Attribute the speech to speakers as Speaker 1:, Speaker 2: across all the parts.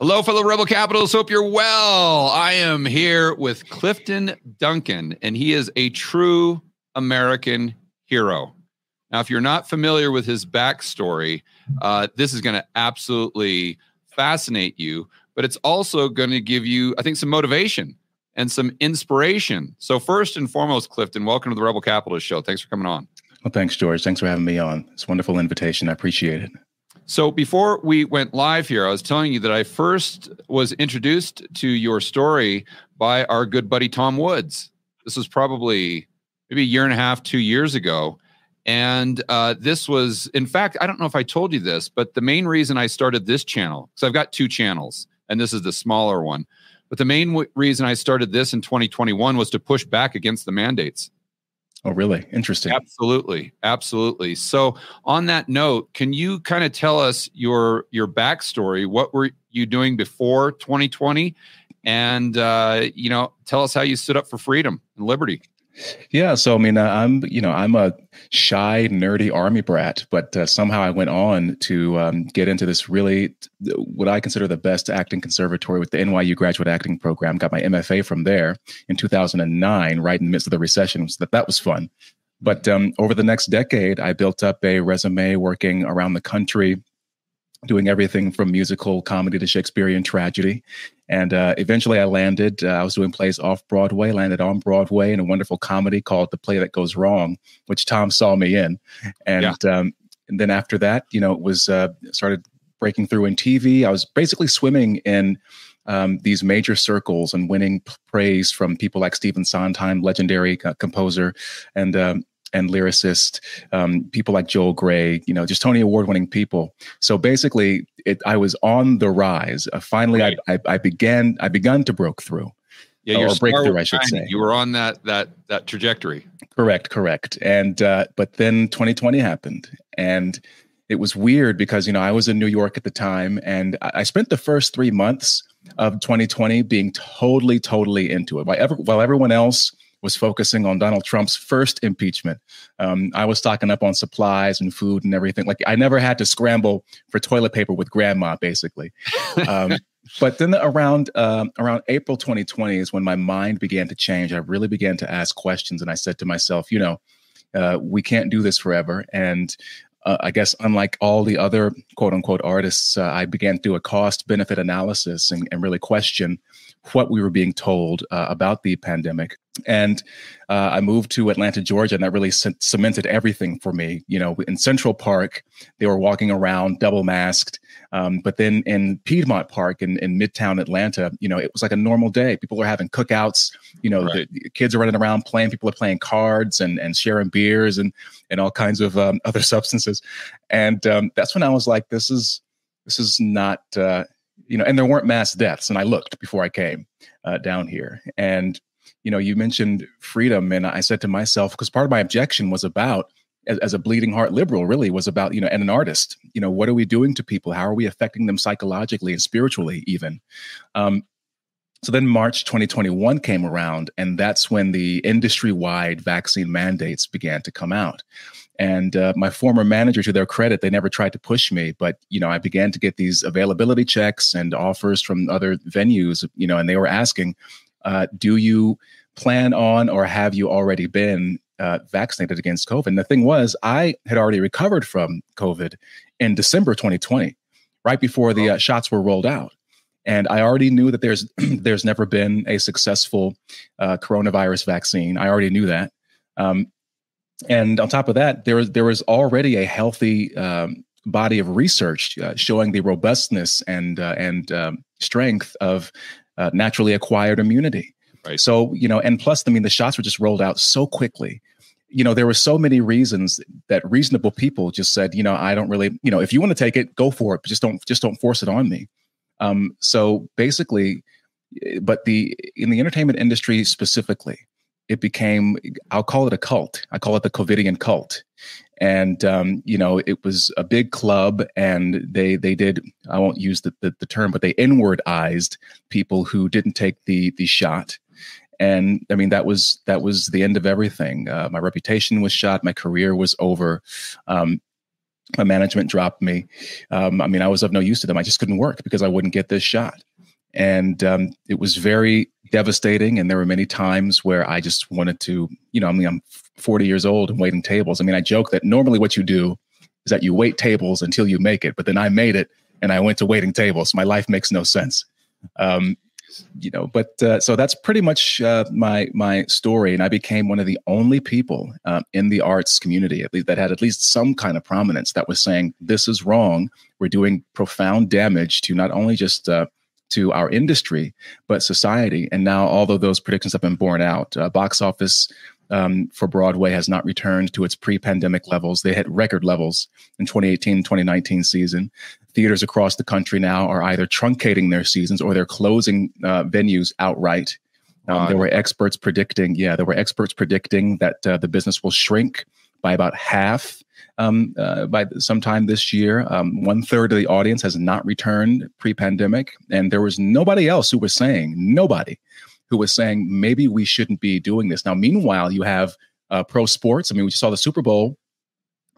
Speaker 1: Hello, fellow Rebel Capitals. Hope you're well. I am here with Clifton Duncan, and he is a true American hero. Now, if you're not familiar with his backstory, uh, this is going to absolutely fascinate you, but it's also going to give you, I think, some motivation and some inspiration. So, first and foremost, Clifton, welcome to the Rebel Capitalist Show. Thanks for coming on.
Speaker 2: Well, thanks, George. Thanks for having me on. It's a wonderful invitation. I appreciate it.
Speaker 1: So before we went live here, I was telling you that I first was introduced to your story by our good buddy Tom Woods. This was probably maybe a year and a half, two years ago. And uh, this was, in fact, I don't know if I told you this, but the main reason I started this channel, because I've got two channels, and this is the smaller one. But the main w- reason I started this in 2021 was to push back against the mandates.
Speaker 2: Oh, really? Interesting.
Speaker 1: Absolutely, absolutely. So, on that note, can you kind of tell us your your backstory? What were you doing before 2020, and uh, you know, tell us how you stood up for freedom and liberty.
Speaker 2: Yeah, so I mean, uh, I'm you know I'm a shy, nerdy army brat, but uh, somehow I went on to um, get into this really what I consider the best acting conservatory with the NYU Graduate Acting Program. Got my MFA from there in 2009, right in the midst of the recession. So that that was fun. But um, over the next decade, I built up a resume working around the country doing everything from musical comedy to Shakespearean tragedy. And uh, eventually I landed, uh, I was doing plays off Broadway, landed on Broadway in a wonderful comedy called The Play That Goes Wrong, which Tom saw me in. And, yeah. um, and then after that, you know, it was uh, started breaking through in TV. I was basically swimming in um, these major circles and winning praise from people like Stephen Sondheim, legendary uh, composer, and um, and lyricist, um, people like Joel Grey, you know, just Tony Award winning people. So basically, it, I was on the rise. Uh, finally, right. I, I, I, began I begun to broke through.
Speaker 1: Yeah, or breakthrough, I should say. You were on that that that trajectory.
Speaker 2: Correct, correct. And uh, but then 2020 happened, and it was weird because you know I was in New York at the time, and I, I spent the first three months of 2020 being totally, totally into it. While, ever, while everyone else was focusing on Donald Trump's first impeachment. Um, I was stocking up on supplies and food and everything. Like I never had to scramble for toilet paper with grandma, basically. Um, but then around um, around April 2020 is when my mind began to change. I really began to ask questions, and I said to myself, you know, uh, we can't do this forever. And uh, I guess unlike all the other quote unquote artists, uh, I began to do a cost benefit analysis and, and, really question what we were being told uh, about the pandemic. And uh, I moved to Atlanta, Georgia, and that really c- cemented everything for me. You know, in Central Park, they were walking around double masked. Um, but then in Piedmont Park in, in Midtown Atlanta, you know, it was like a normal day. People were having cookouts. You know, right. the kids are running around playing. People are playing cards and, and sharing beers and and all kinds of um, other substances. And um, that's when I was like, this is this is not. Uh, you know, and there weren't mass deaths. And I looked before I came uh, down here, and you know, you mentioned freedom, and I said to myself, because part of my objection was about as, as, a bleeding heart liberal really was about you know and an artist you know what are we doing to people? How are we affecting them psychologically and spiritually even um, so then march 2021 came around and that's when the industry-wide vaccine mandates began to come out and uh, my former manager to their credit they never tried to push me but you know i began to get these availability checks and offers from other venues you know and they were asking uh, do you plan on or have you already been uh, vaccinated against COVID? And the thing was, I had already recovered from COVID in December 2020, right before the uh, shots were rolled out. And I already knew that there's there's never been a successful uh, coronavirus vaccine. I already knew that. Um, and on top of that, there was there was already a healthy um, body of research uh, showing the robustness and uh, and um, strength of uh, naturally acquired immunity. Right. So, you know, and plus, I mean, the shots were just rolled out so quickly. You know, there were so many reasons that reasonable people just said, you know, I don't really, you know, if you want to take it, go for it, but just don't, just don't force it on me. Um, so basically, but the in the entertainment industry specifically, it became I'll call it a cult. I call it the COVIDian cult and um, you know it was a big club and they they did i won't use the, the, the term but they inwardized people who didn't take the the shot and i mean that was that was the end of everything uh, my reputation was shot my career was over um, My management dropped me. Um, I mean, I was of no use to them. I just couldn't work because I wouldn't get this shot. And um, it was very devastating. And there were many times where I just wanted to, you know, I mean, I'm 40 years old and waiting tables. I mean, I joke that normally what you do is that you wait tables until you make it, but then I made it and I went to waiting tables. My life makes no sense. Um, you know, but uh, so that's pretty much uh, my my story, and I became one of the only people uh, in the arts community, at least that had at least some kind of prominence, that was saying this is wrong. We're doing profound damage to not only just uh, to our industry but society. And now, although those predictions have been borne out, uh, box office um, for Broadway has not returned to its pre-pandemic levels. They hit record levels in 2018 2019 season. Theaters across the country now are either truncating their seasons or they're closing uh, venues outright. Um, there were experts predicting, yeah, there were experts predicting that uh, the business will shrink by about half um, uh, by sometime this year. Um, one third of the audience has not returned pre-pandemic, and there was nobody else who was saying nobody who was saying maybe we shouldn't be doing this. Now, meanwhile, you have uh, pro sports. I mean, we saw the Super Bowl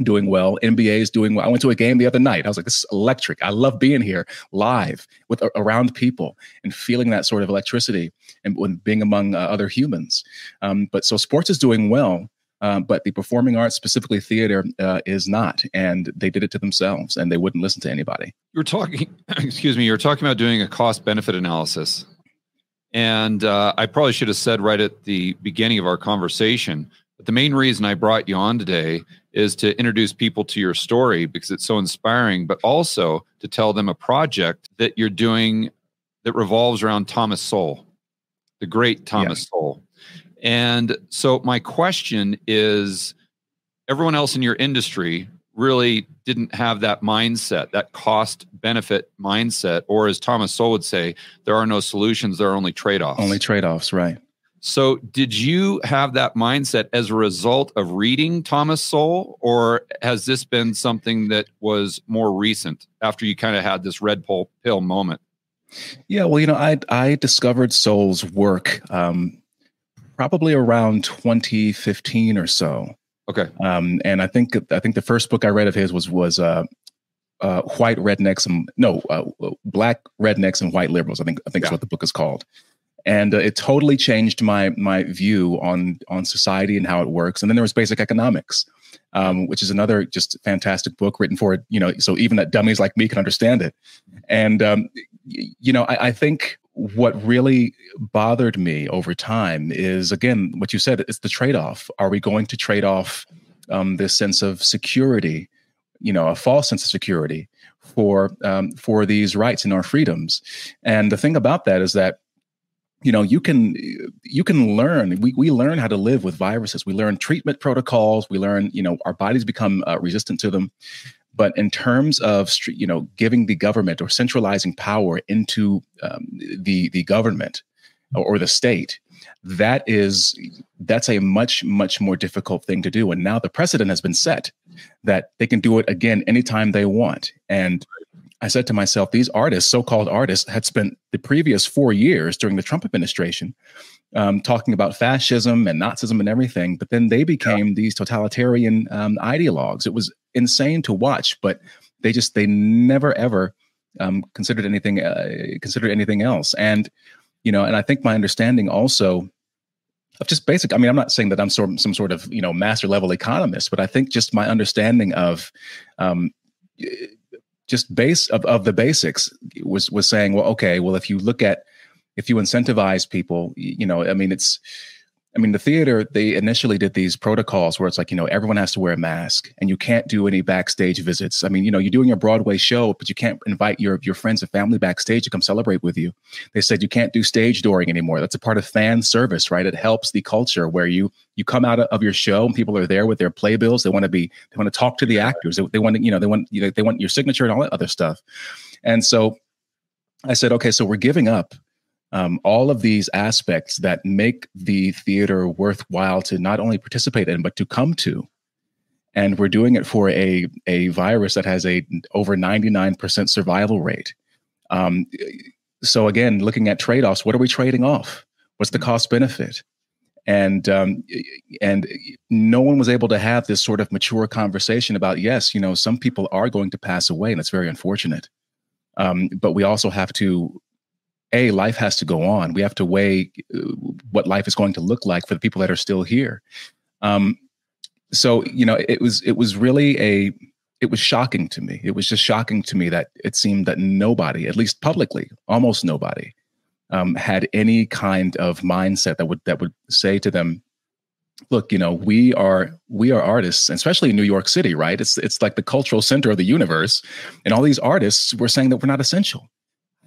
Speaker 2: doing well. NBA is doing well. I went to a game the other night. I was like, this is electric. I love being here live with around people and feeling that sort of electricity and being among uh, other humans. Um, but so sports is doing well. Um, but the performing arts, specifically theater, uh, is not, and they did it to themselves, and they wouldn't listen to anybody.
Speaker 1: You're talking, excuse me, you're talking about doing a cost benefit analysis. And uh, I probably should have said right at the beginning of our conversation, but the main reason I brought you on today is to introduce people to your story because it's so inspiring, but also to tell them a project that you're doing that revolves around Thomas Sowell, the great Thomas yeah. Sowell. And so, my question is everyone else in your industry really didn't have that mindset, that cost benefit mindset. Or as Thomas Sowell would say, there are no solutions, there are only trade offs.
Speaker 2: Only trade offs, right.
Speaker 1: So, did you have that mindset as a result of reading Thomas Sowell, or has this been something that was more recent after you kind of had this red pill pill moment?
Speaker 2: Yeah, well, you know, I I discovered Sowell's work um, probably around 2015 or so.
Speaker 1: Okay.
Speaker 2: Um, and I think I think the first book I read of his was was uh, uh, white rednecks and no uh, black rednecks and white liberals. I think I think yeah. is what the book is called. And uh, it totally changed my my view on on society and how it works. And then there was Basic Economics, um, which is another just fantastic book written for you know so even that dummies like me can understand it. And um, you know I, I think what really bothered me over time is again what you said it's the trade-off. Are we going to trade off um, this sense of security you know a false sense of security for um, for these rights and our freedoms? And the thing about that is that you know you can you can learn we, we learn how to live with viruses. We learn treatment protocols. We learn you know our bodies become uh, resistant to them but in terms of you know giving the government or centralizing power into um, the the government or, the state, that is that's a much much more difficult thing to do. And now the precedent has been set that they can do it again anytime they want. And I said to myself, these artists, so-called artists, had spent the previous four years during the Trump administration um, talking about fascism and Nazism and everything, but then they became yeah. these totalitarian um, ideologues. It was insane to watch, but they just they never ever um, considered anything uh, considered anything else. And you know, and I think my understanding also of just basic. I mean, I'm not saying that I'm some some sort of you know master level economist, but I think just my understanding of um, just base of, of the basics was was saying, well, okay, well, if you look at if you incentivize people, you know, I mean, it's, I mean, the theater, they initially did these protocols where it's like, you know, everyone has to wear a mask and you can't do any backstage visits. I mean, you know, you're doing your Broadway show, but you can't invite your, your friends and family backstage to come celebrate with you. They said you can't do stage dooring anymore. That's a part of fan service, right? It helps the culture where you, you come out of your show and people are there with their playbills. They want to be, they want to talk to the actors. They, they want to, you know, they want, you know, they want your signature and all that other stuff. And so I said, okay, so we're giving up um, all of these aspects that make the theater worthwhile to not only participate in but to come to. And we're doing it for a, a virus that has a over 99% survival rate. Um, so again looking at trade-offs what are we trading off? What's the cost benefit? And um, and no one was able to have this sort of mature conversation about yes, you know, some people are going to pass away, and it's very unfortunate. Um, but we also have to a life has to go on. We have to weigh uh, what life is going to look like for the people that are still here. Um, so you know, it was it was really a it was shocking to me. It was just shocking to me that it seemed that nobody, at least publicly, almost nobody, um, had any kind of mindset that would that would say to them, "Look, you know, we are we are artists, especially in New York City, right? It's it's like the cultural center of the universe, and all these artists were saying that we're not essential."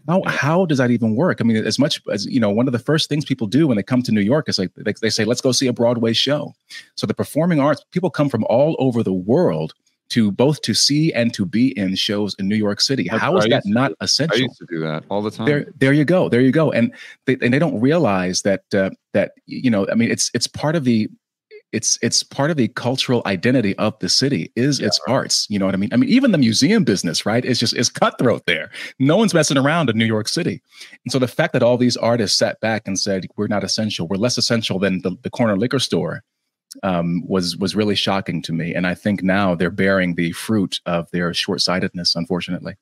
Speaker 2: How how does that even work? I mean, as much as you know, one of the first things people do when they come to New York is like they, they say, "Let's go see a Broadway show." So the performing arts people come from all over the world to both to see and to be in shows in New York City. How is that not essential? I
Speaker 1: used to do that all the time.
Speaker 2: There, there you go. There you go. And they, and they don't realize that uh, that you know. I mean, it's it's part of the it's it's part of the cultural identity of the city is yeah, its arts you know what i mean? I mean even the museum business right? It's just it's cutthroat there. No one's messing around in new york city. And so the fact that all these artists sat back and said we're not essential. We're less essential than the, the corner liquor store um, was was really shocking to me. And I think now they're bearing the fruit of their short sightedness, unfortunately.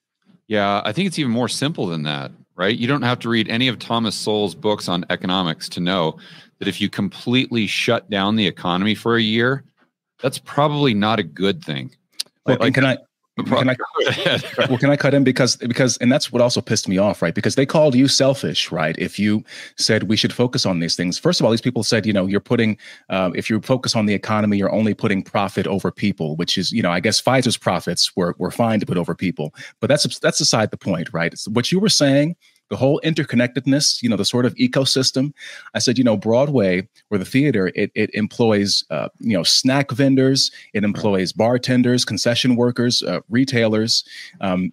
Speaker 1: Yeah, I think it's even more simple than that, right? You don't have to read any of Thomas Sowell's books on economics to know that if you completely shut down the economy for a year, that's probably not a good thing.
Speaker 2: Well, like, can I can I, well, can I cut in because because and that's what also pissed me off, right? Because they called you selfish, right? If you said we should focus on these things, first of all, these people said, you know, you're putting uh, if you focus on the economy, you're only putting profit over people, which is, you know, I guess Pfizer's profits were were fine to put over people, but that's that's aside the point, right? It's what you were saying the whole interconnectedness, you know, the sort of ecosystem. I said, you know, Broadway or the theater, it, it employs, uh, you know, snack vendors, it employs bartenders, concession workers, uh, retailers. Um,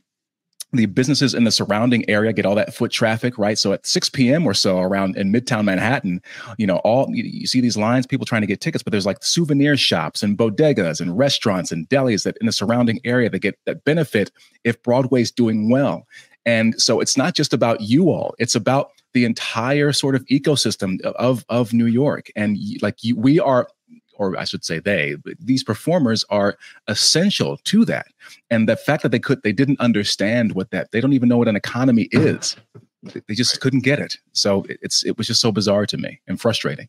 Speaker 2: the businesses in the surrounding area get all that foot traffic, right? So at 6 p.m. or so around in Midtown Manhattan, you know, all you, you, see these lines, people trying to get tickets, but there's like souvenir shops and bodegas and restaurants and delis that in the surrounding area that get that benefit if Broadway's doing well. And so it's not just about you all, it's about the entire sort of ecosystem of, of New York. And like you, we are, or I should say they, these performers are essential to that. And the fact that they could, they didn't understand what that, they don't even know what an economy is. They just couldn't get it. So it's, it was just so bizarre to me and frustrating.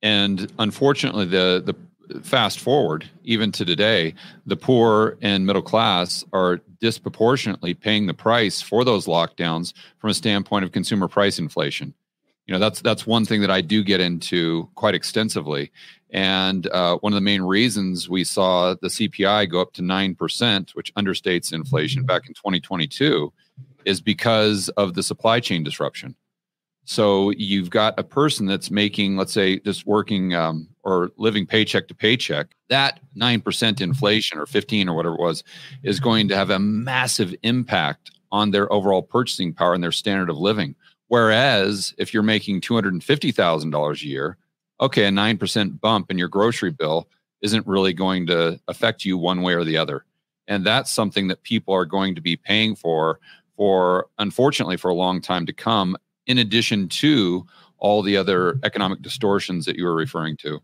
Speaker 1: And unfortunately, the, the fast forward even to today the poor and middle class are disproportionately paying the price for those lockdowns from a standpoint of consumer price inflation. You know that's that's one thing that i do get into quite extensively. And uh, one of the main reasons we saw the cpi go up to 9% which understates inflation back in 2022 is because of the supply chain disruption so you've got a person that's making, let's say, just working um, or living paycheck to paycheck. That nine percent inflation or fifteen or whatever it was is going to have a massive impact on their overall purchasing power and their standard of living. Whereas if you're making two hundred and fifty thousand dollars a year, okay, a nine percent bump in your grocery bill isn't really going to affect you one way or the other. And that's something that people are going to be paying for for unfortunately for a long time to come in addition to all the other economic distortions that you were referring to.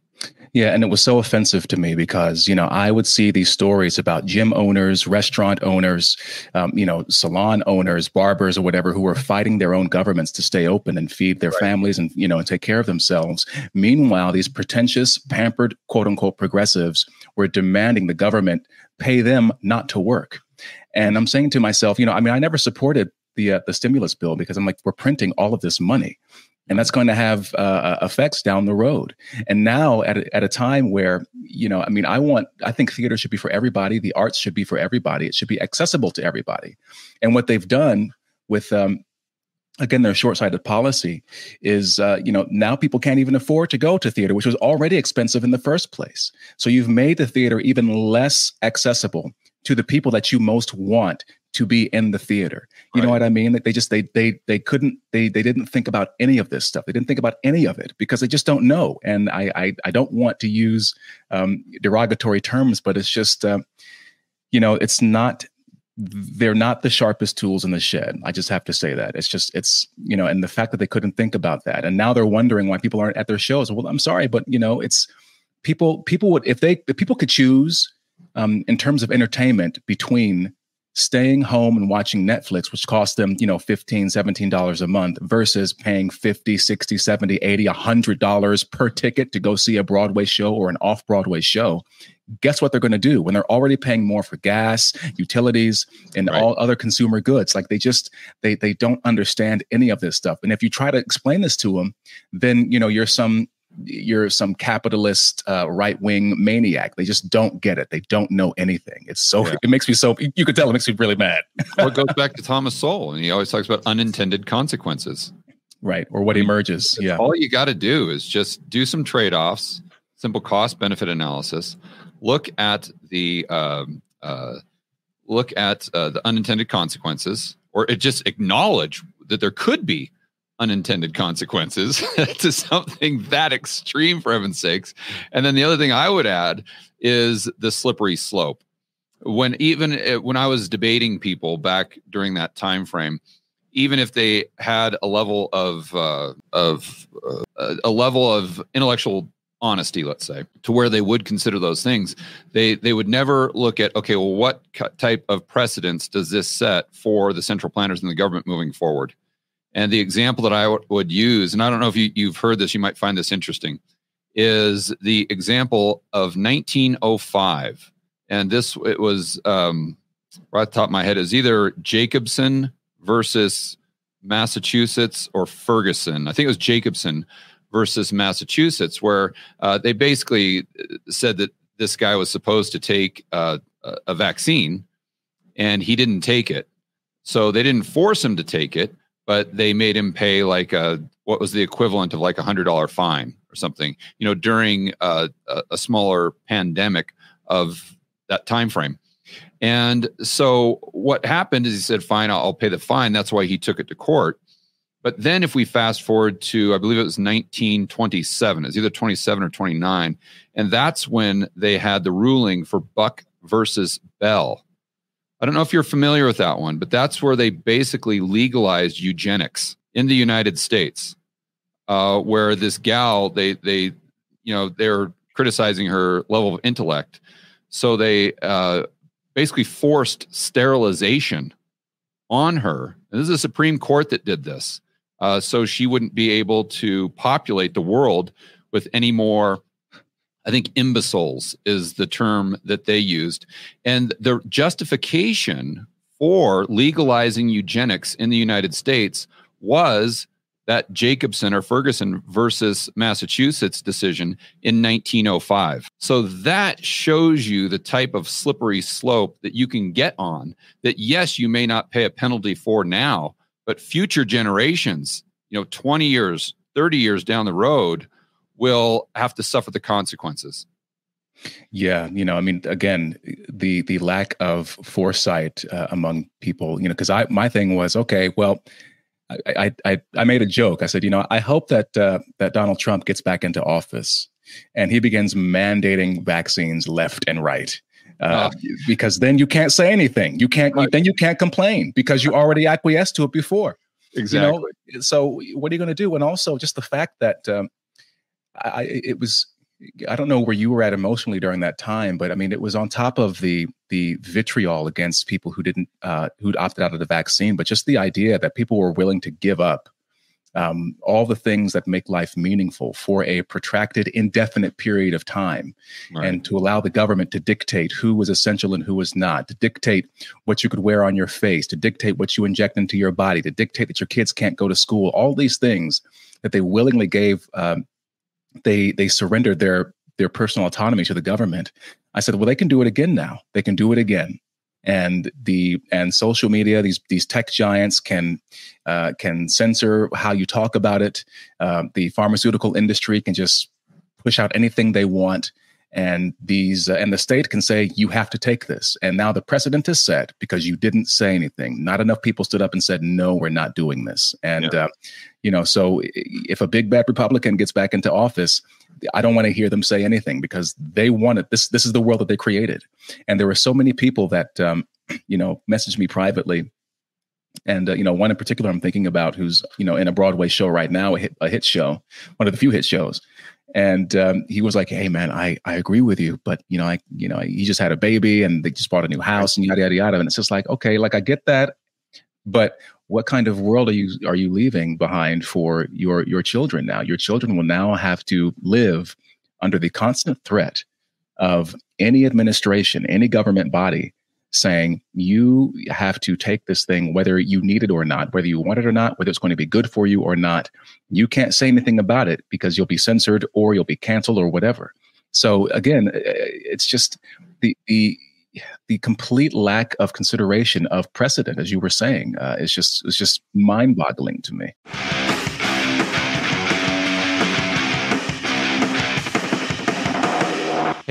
Speaker 2: Yeah, and it was so offensive to me because you know I would see these stories about gym owners, restaurant owners, um, you know, salon owners, barbers, or whatever, who were fighting their own governments to stay open and feed their right. families and you know and take care of themselves. Meanwhile, these pretentious, pampered, quote unquote progressives were demanding the government pay them not to work. And I'm saying to myself, you know, I mean, I never supported the uh, the stimulus bill because I'm like, we're printing all of this money, and that's going to have uh, uh, effects down the road. And now, at a, at a time where you know, I mean, I want, I think theater should be for everybody. The arts should be for everybody. It should be accessible to everybody. And what they've done with um, again their short-sighted policy is uh, you know now people can't even afford to go to theater which was already expensive in the first place so you've made the theater even less accessible to the people that you most want to be in the theater. You right. know what I mean? That they just they they they couldn't they they didn't think about any of this stuff. They didn't think about any of it because they just don't know. And I I, I don't want to use um, derogatory terms, but it's just uh, you know it's not they're not the sharpest tools in the shed. I just have to say that. It's just it's you know, and the fact that they couldn't think about that, and now they're wondering why people aren't at their shows. Well, I'm sorry, but you know, it's people. People would if they if people could choose um, in terms of entertainment between staying home and watching Netflix, which costs them, you know, $15, 17 dollars a month versus paying 50, 60, 70, 80, 100 dollars per ticket to go see a Broadway show or an off-Broadway show. Guess what they're going to do when they're already paying more for gas, utilities, and right. all other consumer goods? Like they just they they don't understand any of this stuff. And if you try to explain this to them, then you know you're some you're some capitalist uh, right wing maniac. They just don't get it. They don't know anything. It's so yeah. it makes me so you could tell it makes me really mad.
Speaker 1: well, it goes back to Thomas Sowell, and he always talks about unintended consequences.
Speaker 2: Right, or what emerges. Yeah,
Speaker 1: all you got to do is just do some trade offs, simple cost benefit analysis. Look at the um, uh, look at uh, the unintended consequences, or it just acknowledge that there could be unintended consequences to something that extreme for heaven's sakes. And then the other thing i would add is the slippery slope. When even eh, when i was debating people back during that time frame even if they had a level of uh, of uh, a level of intellectual honesty let's say to where they would consider those things they they would never look at okay well what type of precedence does this set for the central planners and the government moving forward and the example that I w- would use, and I don't know if you, you've heard this, you might find this interesting, is the example of 1905. And this, it was um, right the top of my head, is either Jacobson versus Massachusetts or Ferguson. I think it was Jacobson versus Massachusetts, where uh, they basically uh, said that this guy was supposed to take uh, a vaccine and he didn't take it. So they didn't force him to take it but they made him pay like a what was the equivalent of like a hundred dollar fine or something you know during a, a, smaller pandemic of that time frame and so what happened is he said fine I'll, pay the fine. That's why he took it to court. But then if we fast forward to i believe it was 1927 it's either 27 or 29 and that's when they had the ruling for buck versus bell I don't know if you're familiar with that one, but that's where they basically legalized eugenics in the United States, uh, where this gal they they you know they're criticizing her level of intellect, so they uh, basically forced sterilization on her. And this is the Supreme Court that did this, uh, so she wouldn't be able to populate the world with any more I think imbeciles is the term that they used. And the justification for legalizing eugenics in the United States was that Jacobson or Ferguson versus Massachusetts decision in 1905. So that shows you the type of slippery slope that you can get on that yes you may not pay a penalty for now but future generations you know 20 years 30 years down the road will have to suffer the consequences.
Speaker 2: Yeah, you know, I mean, again, the the lack of foresight uh, among people, you know, because I my thing was okay, well, I, I I made a joke. I said, you know, I hope that uh, that Donald Trump gets back into office and he begins mandating vaccines left and right. Uh, oh. Because then you can't say anything. You can't. Right. Then you can't complain because you already acquiesced to it before.
Speaker 1: Exactly.
Speaker 2: You know? So what are you going to do? And also just the fact that um, I, it was I don't know where you were at emotionally during that time, but I mean, it was on top of the the vitriol against people who didn't uh, who'd opted out of the vaccine, but just the idea that people were willing to give up um, all the things that make life meaningful for a protracted, indefinite period of time, right. and to allow the government to dictate who was essential and who was not, to dictate what you could wear on your face, to dictate what you inject into your body, to dictate that your kids can't go to school, all these things that they willingly gave um, they they surrendered their their personal autonomy to the government. I said, well, they can do it again now. They can do it again. And the and social media, these these tech giants can uh, can censor how you talk about it. Uh, the pharmaceutical industry can just push out anything they want and these uh, and the state can say you have to take this and now the precedent is set because you didn't say anything not enough people stood up and said no we're not doing this and yeah. uh, you know so if a big bad republican gets back into office i don't want to hear them say anything because they wanted this this is the world that they created and there were so many people that um, you know, messaged me privately. And uh, you know, one in particular I'm thinking about, who's you know in a Broadway show right now, a hit, a hit show, one of the few hit shows. And um, he was like, "Hey, man, I I agree with you, but you know, I you know, he just had a baby and they just bought a new house and yada yada yada." And it's just like, okay, like I get that, but what kind of world are you are you leaving behind for your your children now? Your children will now have to live under the constant threat of any administration, any government body saying you have to take this thing whether you need it or not, whether you want it or not, whether it's going to be good for you or not. You can't say anything about it because you'll be censored or you'll be canceled or whatever. So again, it's just the the the complete lack of consideration of precedent, as you were saying, uh, is just is just mind boggling to me.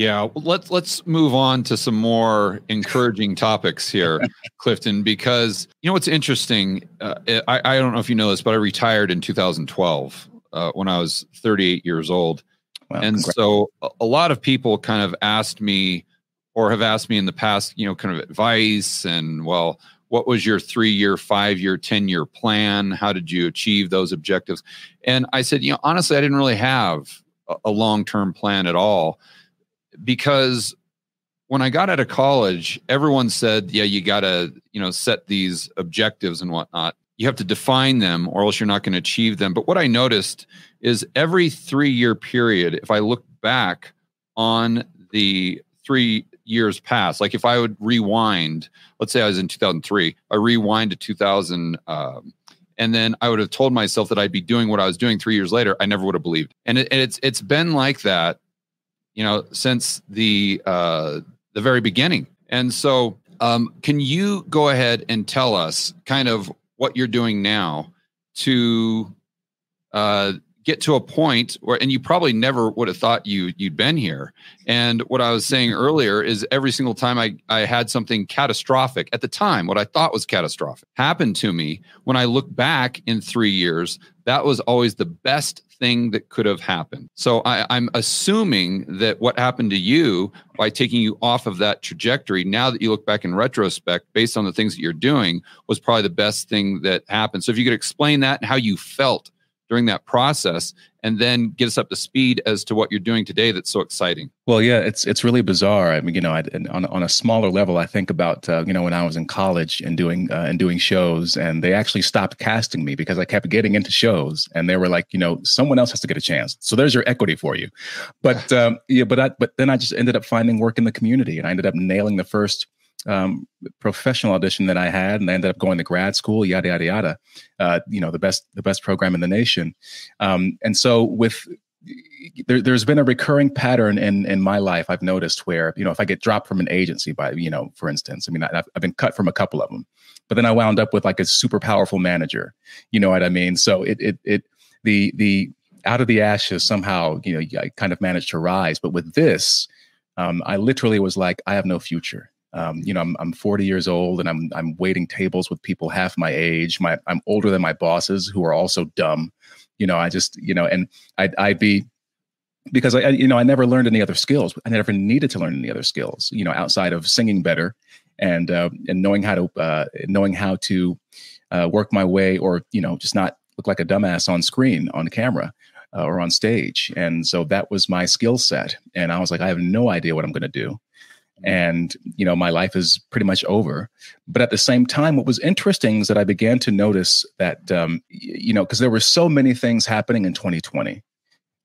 Speaker 1: Yeah, let's let's move on to some more encouraging topics here, Clifton. Because you know what's interesting. Uh, I, I don't know if you know this, but I retired in 2012 uh, when I was 38 years old, wow, and congrats. so a lot of people kind of asked me, or have asked me in the past, you know, kind of advice and well, what was your three year, five year, 10 year plan? How did you achieve those objectives? And I said, you know, honestly, I didn't really have a, a long term plan at all because when I got out of college, everyone said, yeah, you got to, you know, set these objectives and whatnot. You have to define them or else you're not going to achieve them. But what I noticed is every three year period, if I look back on the three years past, like if I would rewind, let's say I was in 2003, I rewind to 2000, um, and then I would have told myself that I'd be doing what I was doing three years later. I never would have believed. And, it, and it's it's been like that you know, since the uh, the very beginning. And so, um, can you go ahead and tell us kind of what you're doing now to uh, get to a point where, and you probably never would have thought you you'd been here. And what I was saying earlier is every single time I I had something catastrophic at the time, what I thought was catastrophic happened to me. When I look back in three years, that was always the best thing that could have happened. So I, I'm assuming that what happened to you by taking you off of that trajectory, now that you look back in retrospect, based on the things that you're doing, was probably the best thing that happened. So if you could explain that and how you felt during that process and then get us up to speed as to what you're doing today that's so exciting.
Speaker 2: Well yeah it's it's really bizarre. I mean you know I, on, on a smaller level i think about uh, you know when i was in college and doing uh, and doing shows and they actually stopped casting me because i kept getting into shows and they were like you know someone else has to get a chance. So there's your equity for you. But um, yeah but I, but then i just ended up finding work in the community and i ended up nailing the first um, professional audition that I had, and I ended up going to grad school, yada yada yada. Uh, you know, the best the best program in the nation. Um, and so with there, has been a recurring pattern in in my life I've noticed where you know if I get dropped from an agency by you know for instance I mean I've, I've been cut from a couple of them but then I wound up with like a super powerful manager you know what I mean so it it it the the out of the ashes somehow you know I kind of managed to rise but with this um, I literally was like I have no future um, you know, I'm, I'm 40 years old and I'm I'm waiting tables with people half my age. My I'm older than my bosses who are also dumb. You know, I just you know, and I'd I'd be because I you know I never learned any other skills. I never needed to learn any other skills. You know, outside of singing better and uh, and knowing how to uh, knowing how to uh, work my way or you know just not look like a dumbass on screen on camera. Uh, or on stage, and so that was my skill set. And I was like, I have no idea what I'm going to do and you know my life is pretty much over. But at the same time what was interesting is that i began to notice that um, you know because there were so many things happening in 2020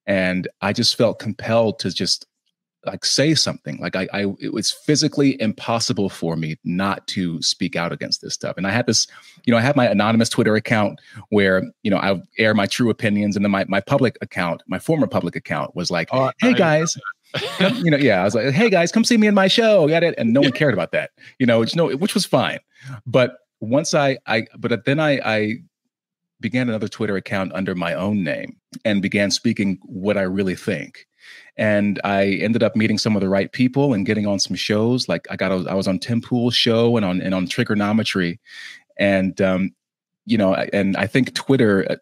Speaker 2: and i just felt compelled to just like say something. Like I, I it was physically impossible for me not to speak out against this stuff. And i had this you know i have my anonymous twitter account where you know i air my true opinions. And then my, my public account my former public account was like oh, hey guys come, you know yeah i was like hey guys come see me in my show. Got it. And no one cared about that you know which no which was fine. But once i i but then i i began another twitter account under my own name and began speaking what i really think. And I ended up meeting some of the right people and getting on some shows. Like I got, I was on Tim Pool's show and on and on Trigonometry, and um, you know, and I think Twitter uh,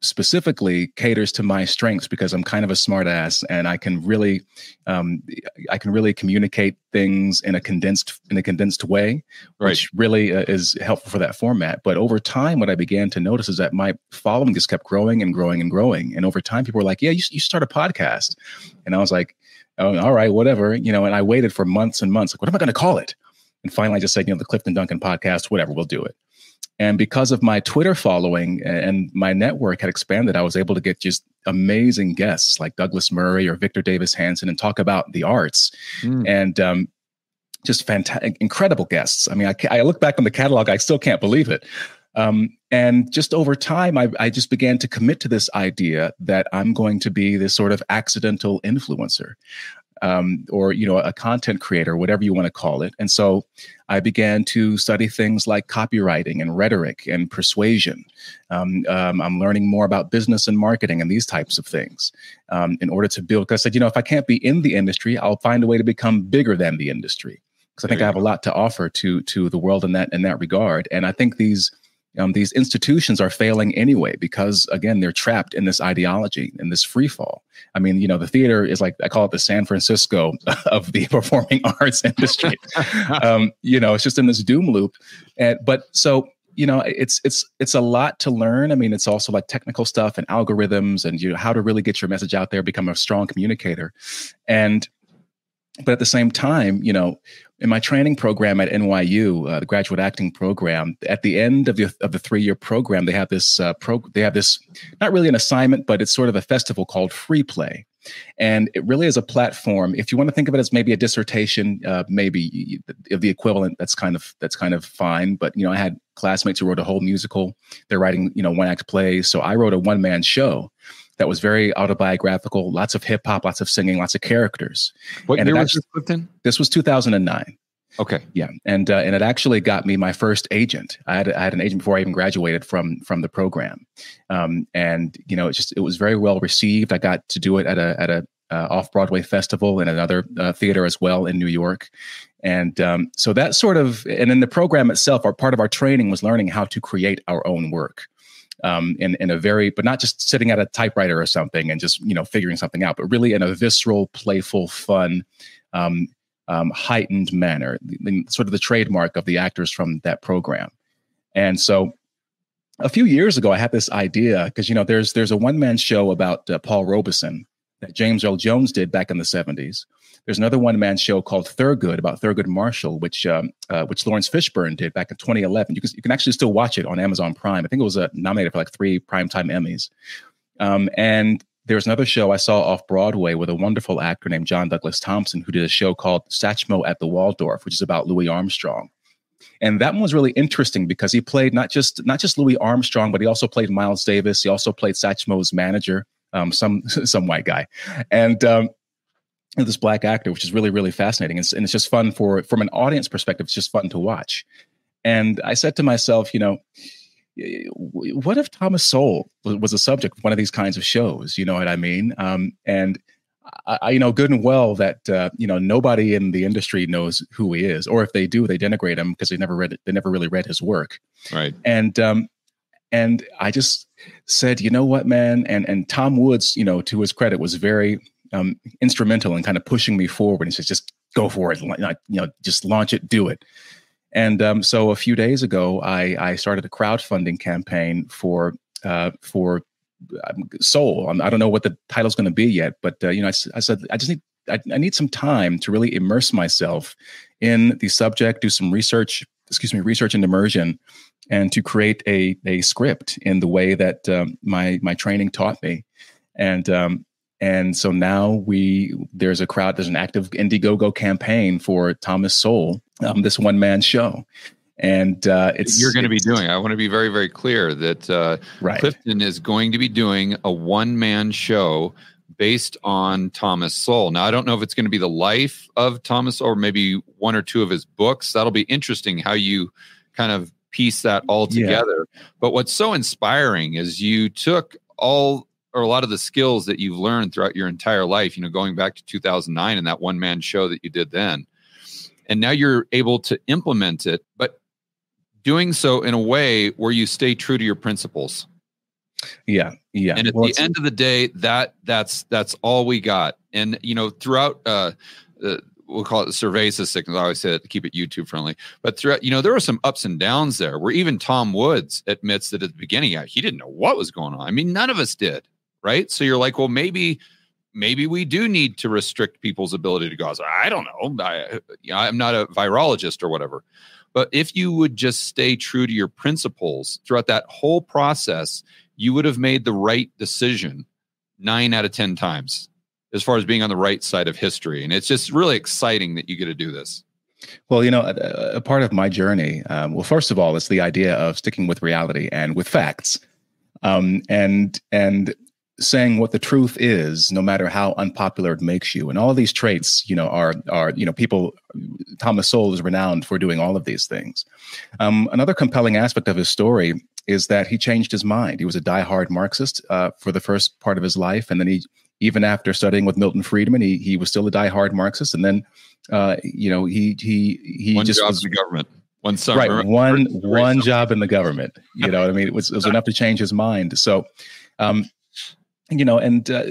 Speaker 2: specifically caters to my strengths because I'm kind of a smartass and I can really, um, I can really communicate things in a condensed in a condensed way, right. which really uh, is helpful for that format. But over time, what I began to notice is that my following just kept growing and growing and growing. And over time, people were like, "Yeah, you, you start a podcast," and I was like, oh, "All right, whatever," you know. And I waited for months and months. Like, what am I going to call it? And finally, I just said, you know, the Clifton Duncan podcast, whatever, we'll do it. And because of my Twitter following and my network had expanded, I was able to get just amazing guests like Douglas Murray or Victor Davis Hanson and talk about the arts. Mm. And um, just fantastic, incredible guests. I mean, I, I, look back on the catalog, I still can't believe it. Um, and just over time, I, I just began to commit to this idea that I'm going to be this sort of accidental influencer um, or you know a content creator whatever you want to call it. And so i began to study things like copywriting and rhetoric and persuasion. Um, um, i'm learning more about business and marketing and these types of things um, in order to build because i said you know if i can't be in the industry i'll find a way to become bigger than the industry. Because i think i have go. a lot to offer to to the world in that in that regard. And i think these um, these institutions are failing anyway because again they're trapped in this ideology in this free fall. I mean you know the theater is like i call it the san francisco of the performing arts industry. Um, you know it's just in this doom loop. And but so you know it's it's it's a lot to learn. I mean it's also like technical stuff and algorithms and you know how to really get your message out there become a strong communicator. And but at the same time you know in my training program at NYU, uh, the graduate acting program, at the end of the of the three year program, they have this uh, pro they have this not really an assignment, but it's sort of a festival called Free Play, and it really is a platform. If you want to think of it as maybe a dissertation, uh, maybe of the equivalent, that's kind of that's kind of fine. But you know, I had classmates who wrote a whole musical. They're writing you know one act plays, so I wrote a one man show that was very autobiographical, lots of hip hop, lots of singing, lots of characters.
Speaker 1: What and year was this, Clifton?
Speaker 2: This was 2009.
Speaker 1: Okay.
Speaker 2: Yeah, and uh, and it actually got me my first agent. I had I had an agent before I even graduated from from the program, um, and you know it just it was very well received. I got to do it at a at a uh, off Broadway festival and another uh, theater as well in New York, and um, so that sort of and in the program itself, our part of our training was learning how to create our own work um, in in a very, but not just sitting at a typewriter or something and just you know figuring something out, but really in a visceral, playful, fun, um, um, heightened manner, sort of the trademark of the actors from that program. And so, a few years ago, I had this idea because you know there's there's a one man show about uh, Paul Robeson that James Earl Jones did back in the 70s. There's another one man show called Thurgood about Thurgood Marshall, which um, uh, which Laurence Fishburne did back in 2011. You can you can actually still watch it on Amazon Prime. I think it was uh, nominated for like three primetime Emmys. Um, and there's another show I saw off Broadway with a wonderful actor named John Douglas Thompson who did a show called Satchmo at the Waldorf, which is about Louis Armstrong. And that one was really interesting because he played not just not just Louis Armstrong, but he also played Miles Davis. He also played Satchmo's manager, um, some some white guy, and um, this black actor, which is really really fascinating. And it's, and it's just fun for from an audience perspective. It's just fun to watch. And I said to myself, you know, what if Thomas Sowell was a subject of one of these kinds of shows? You know what I mean? Um, and I, you know good and well that uh, you know nobody in the industry knows who he is, or if they do, they denigrate him because they never read it. They never really read his work.
Speaker 1: Right.
Speaker 2: And um, and I just said, you know what, man, and and Tom Woods, you know, to his credit, was very um, instrumental in kind of pushing me forward. He says, just go for it, you know, just launch it, do it. And um, so a few days ago, I, I started a crowdfunding campaign for uh, for um, Sowell. I don't know what the title's going to be yet, but uh, you know, I, I, said I just need I, I need some time to really immerse myself in the subject, do some research, excuse me, research and immersion, and to create a a script in the way that um, my my training taught me. And um, and so now we there's a crowd, there's an active Indiegogo campaign for Thomas Sowell, um, this one man show. And uh, it's
Speaker 1: you're going to be doing. I want to be very, very clear that uh, right. Clifton is going to be doing a one man show based on Thomas Sowell. Now, I don't know if it's going to be the life of Thomas or maybe one or two of his books. That'll be interesting how you kind of piece that all together. Yeah. But what's so inspiring is you took all or a lot of the skills that you've learned throughout your entire life, you know, going back to 2009 and that one man show that you did then. And now you're able to implement it, but doing so in a way where you stay true to your principles.
Speaker 2: Yeah, yeah.
Speaker 1: And at well, the end of the day, that that's that's all we got. And you know, throughout uh, uh we'll call it the cerveza sickness. I always say it to keep it YouTube friendly. But throughout, you know, there were some ups and downs there where even Tom Woods admits that at the beginning, he didn't know what was going on. I mean, none of us did right? So you're like, well, maybe maybe we do need to restrict people's ability to go. I don't know. I, I'm not a virologist or whatever. But if you would just stay true to your principles throughout that whole process, you would have made the right decision nine out of 10 times as far as being on the right side of history. And it's just really exciting that you get to do this.
Speaker 2: Well, you know, a, a part of my journey, um, well, first of all, it's the idea of sticking with reality and with facts. Um, and and saying what the truth is no matter how unpopular it makes you. And all these traits you know are are you know people thomas sowell is renowned for doing all of these things. Um, another compelling aspect of his story is that he changed his mind. He was a die-hard marxist uh, for the first part of his life. And then he even after studying with milton friedman he, he was still a die-hard marxist. And then uh, you know he he he
Speaker 1: one
Speaker 2: just
Speaker 1: job
Speaker 2: was
Speaker 1: in the government. One summer,
Speaker 2: right. One one job in the government. You know what i mean? It was, it was enough to change his mind. So um, you know and uh,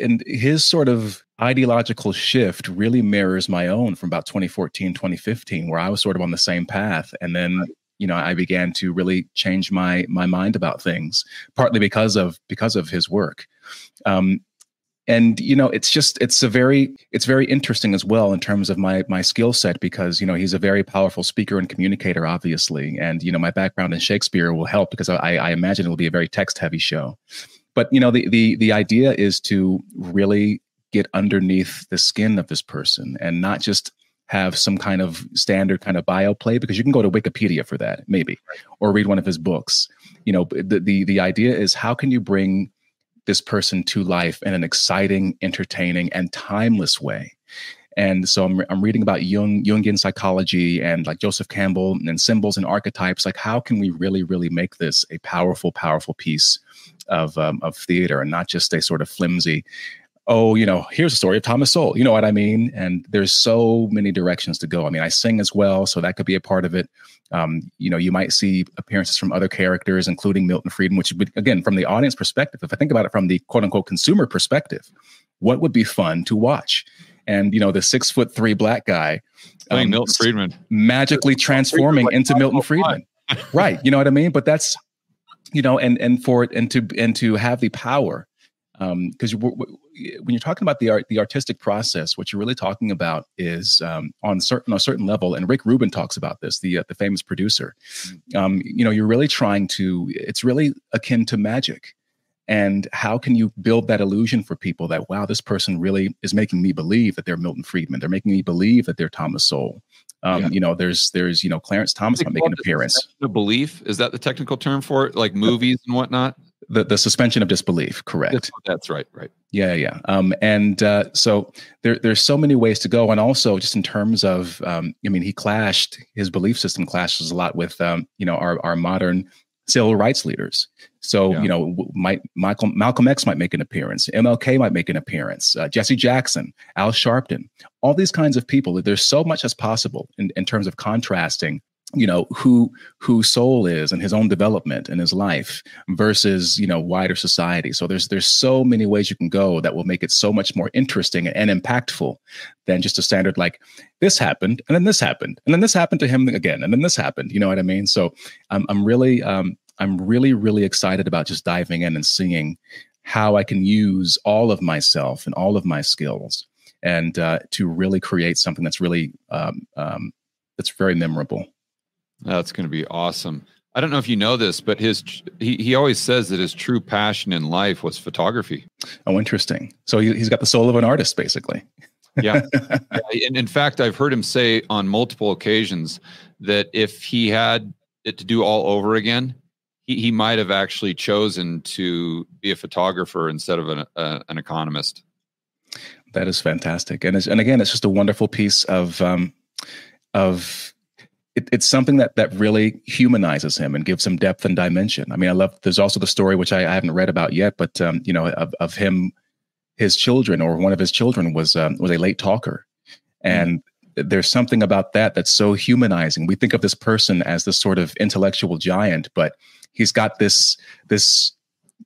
Speaker 2: and his sort of ideological shift really mirrors my own from about 2014 2015 where i was sort of on the same path. And then you know i began to really change my my mind about things partly because of because of his work. Um and you know it's just it's a very it's very interesting as well in terms of my my skill set because you know he's a very powerful speaker and communicator obviously. And you know my background in shakespeare will help because i i imagine it will be a very text heavy show but you know the the the idea is to really get underneath the skin of this person and not just have some kind of standard kind of bio play because you can go to wikipedia for that maybe or read one of his books. You know the the, the idea is how can you bring this person to life in an exciting entertaining and timeless way? And so I'm, I'm reading about Jung, Jungian psychology and like Joseph Campbell and symbols and archetypes. Like, how can we really, really make this a powerful, powerful piece of um, of theater and not just a sort of flimsy oh, you know, here's a story of Thomas Sowell. You know what I mean? And there's so many directions to go. I mean, I sing as well, so that could be a part of it. Um, you know, you might see appearances from other characters, including Milton Friedman, which would, again, from the audience perspective, if I think about it from the quote unquote consumer perspective, what would be fun to watch? And, you know, the six foot three black guy,
Speaker 1: um, Milton Friedman,
Speaker 2: magically transforming into Milton Friedman. right. You know what I mean? But that's you know, and and for it and to and to have the power, because um, when you're talking about the art, the artistic process, what you're really talking about is um, on certain on a certain level. And Rick Rubin talks about this, the uh, the famous producer. Mm. Um, you know, you're really trying to. It's really akin to magic. And how can you build that illusion for people that wow, this person really is making me believe that they're Milton Friedman. They're making me believe that they're Thomas Sowell. Um, yeah. You know, there's there's you know Clarence Thomas might make an appearance.
Speaker 1: The belief is that the technical term for it, like movies and whatnot.
Speaker 2: The the suspension of disbelief, correct?
Speaker 1: That's, that's right, right.
Speaker 2: Yeah, yeah. Um, and uh, so there there's so many ways to go, and also just in terms of, um, I mean, he clashed his belief system clashes a lot with um, you know our our modern civil rights leaders. So yeah. you know, might Michael Malcolm X might make an appearance, MLK might make an appearance, uh, Jesse Jackson, Al Sharpton, all these kinds of people. There's so much as possible in, in terms of contrasting you know who who Sowell is and his own development and his life versus you know wider society so there's there's so many ways you can go that will make it so much more interesting and impactful than just a standard like this happened and then this happened and then this happened to him again and then this happened you know what i mean so um, i'm really um, i'm really really excited about just diving in and seeing how i can use all of myself and all of my skills and uh, to really create something that's really um, um, that's very memorable.
Speaker 1: That's going to be awesome. I don't know if you know this, but his he, he always says that his true passion in life was photography.
Speaker 2: Oh, interesting. So he, has got the soul of an artist, basically.
Speaker 1: yeah. yeah. And in fact, I've heard him say on multiple occasions that if he had it to do all over again, he, he might have actually chosen to be a photographer instead of an, uh, an economist.
Speaker 2: That is fantastic, and and again, it's just a wonderful piece of um, of it, it's something that that really humanizes him and gives him depth and dimension. I mean, I love. There's also the story which I, I haven't read about yet, but um, you know, of, of him, his children or one of his children was um, was a late talker, mm-hmm. and mm. there's something about that that's so humanizing. We think of this person as this sort of intellectual giant, but he's got this this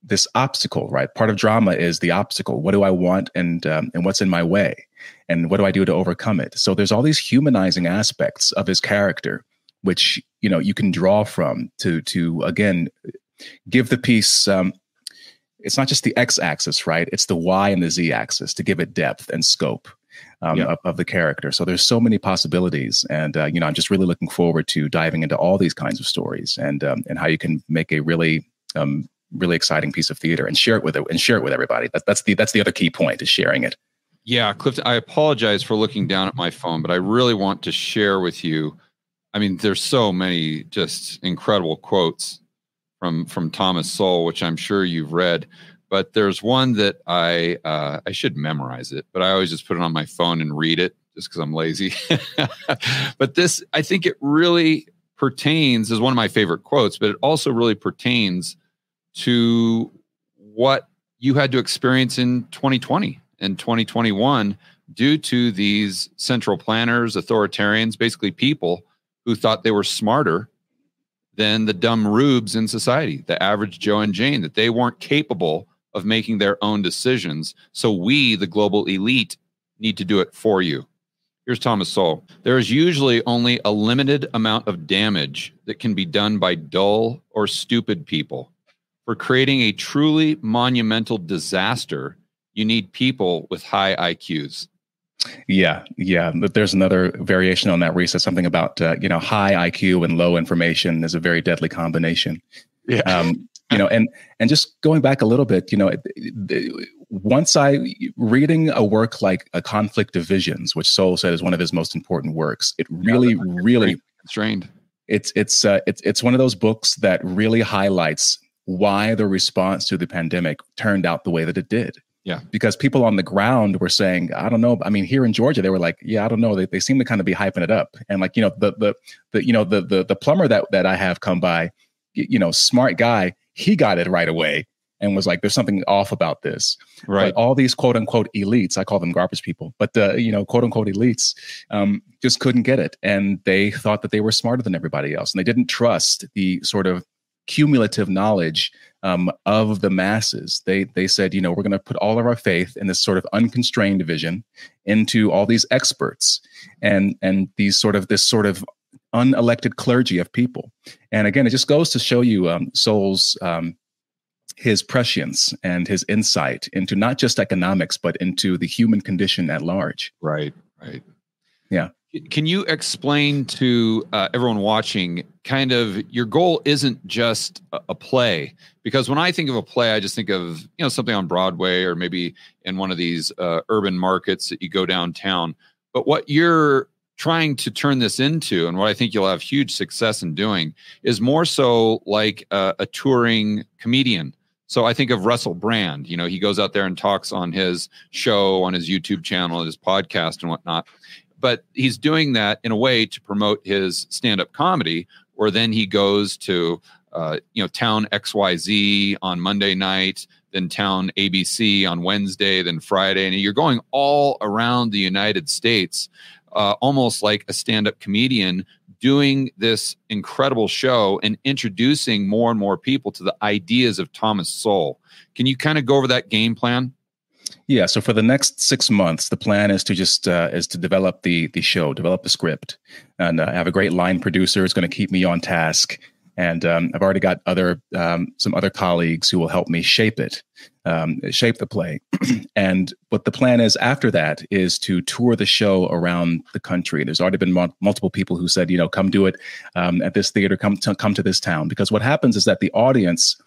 Speaker 2: this obstacle, right? Part of drama is the obstacle. What do I want, and um, and what's in my way, and what do I do to overcome it? So there's all these humanizing aspects of his character, which you know you can draw from to to again give the piece. Um, it's not just the x-axis, right? It's the y and the z-axis to give it depth and scope. Um, yeah. of, of, the character. So there's so many possibilities, and uh, you know, I'm just really looking forward to diving into all these kinds of stories and um, and how you can make a really um, really exciting piece of theater and share it with it and share it with everybody. That, that's the that's the other key point is sharing it.
Speaker 1: Yeah, Clifton, I apologize for looking down at my phone, but I really want to share with you. I mean, there's so many just incredible quotes from from Thomas Sowell, which I'm sure you've read. But there's one that I uh, I should memorize it, but I always just put it on my phone and read it just because I'm lazy. but this, I think, it really pertains is one of my favorite quotes, but it also really pertains to what you had to experience in 2020 and 2021 due to these central planners, authoritarians, basically people who thought they were smarter than the dumb rubes in society, the average Joe and Jane, that they weren't capable of making their own decisions. So we, the global elite, need to do it for you. Here's Thomas Sowell. There is usually only a limited amount of damage that can be done by dull or stupid people for creating a truly monumental disaster, you need people with high IQs.
Speaker 2: Yeah, yeah. But there's another variation on that where he something about uh, you know high IQ and low information is a very deadly combination. Yeah. Um, you know, and and just going back a little bit, you know, once I reading a work like A Conflict of Visions, which Sowell said is one of his most important works, it really, yeah, really
Speaker 1: constrained.
Speaker 2: It's it's uh, it's it's one of those books that really highlights why the response to the pandemic turned out the way that it did.
Speaker 1: Yeah.
Speaker 2: Because people on the ground were saying, I don't know. I mean, here in Georgia, they were like, yeah, I don't know. They, they seem to kind of be hyping it up. And like, you know, the, the, the, you know, the, the, the plumber that, that I have come by, you know, smart guy, he got it right away and was like, there's something off about this.
Speaker 1: Right.
Speaker 2: But all these quote unquote elites, I call them garbage people, but, uh, you know, quote unquote elites um, just couldn't get it. And they thought that they were smarter than everybody else. And they didn't trust the sort of cumulative knowledge um, of the masses. They they said, you know, we're going to put all of our faith in this sort of unconstrained vision into all these experts and and these sort of this sort of unelected clergy of people. And again, it just goes to show you um, Sowell's um, his prescience and his insight into not just economics but into the human condition at large.
Speaker 1: Right. Right.
Speaker 2: Yeah.
Speaker 1: Can you explain to uh, everyone watching kind of your goal isn't just a, a, play? Because when I think of a play, I just think of you know something on Broadway or maybe in one of these uh, urban markets that you go downtown. But what you're trying to turn this into, and what I think you'll have huge success in doing, is more so like a, a touring comedian. So I think of Russell Brand. You know, he goes out there and talks on his show, on his YouTube channel, his podcast, and whatnot but he's doing that in a way to promote his stand-up comedy or then he goes to uh, you know town xyz on monday night then town abc on wednesday then friday and you're going all around the united states uh, almost like a stand-up comedian doing this incredible show and introducing more and more people to the ideas of thomas sowell can you kind of go over that game plan
Speaker 2: yeah. So for the next six months, the plan is to just uh, is to develop the the show, develop the script, and uh, have a great line producer. It's going to keep me on task, and um, I've already got other um, some other colleagues who will help me shape it. Um, shape the play. and what the plan is after that is to tour the show around the country. There's already been mo- multiple people who said, you know, come do it um, at this theater, come to, come to this town. Because what happens is that the audience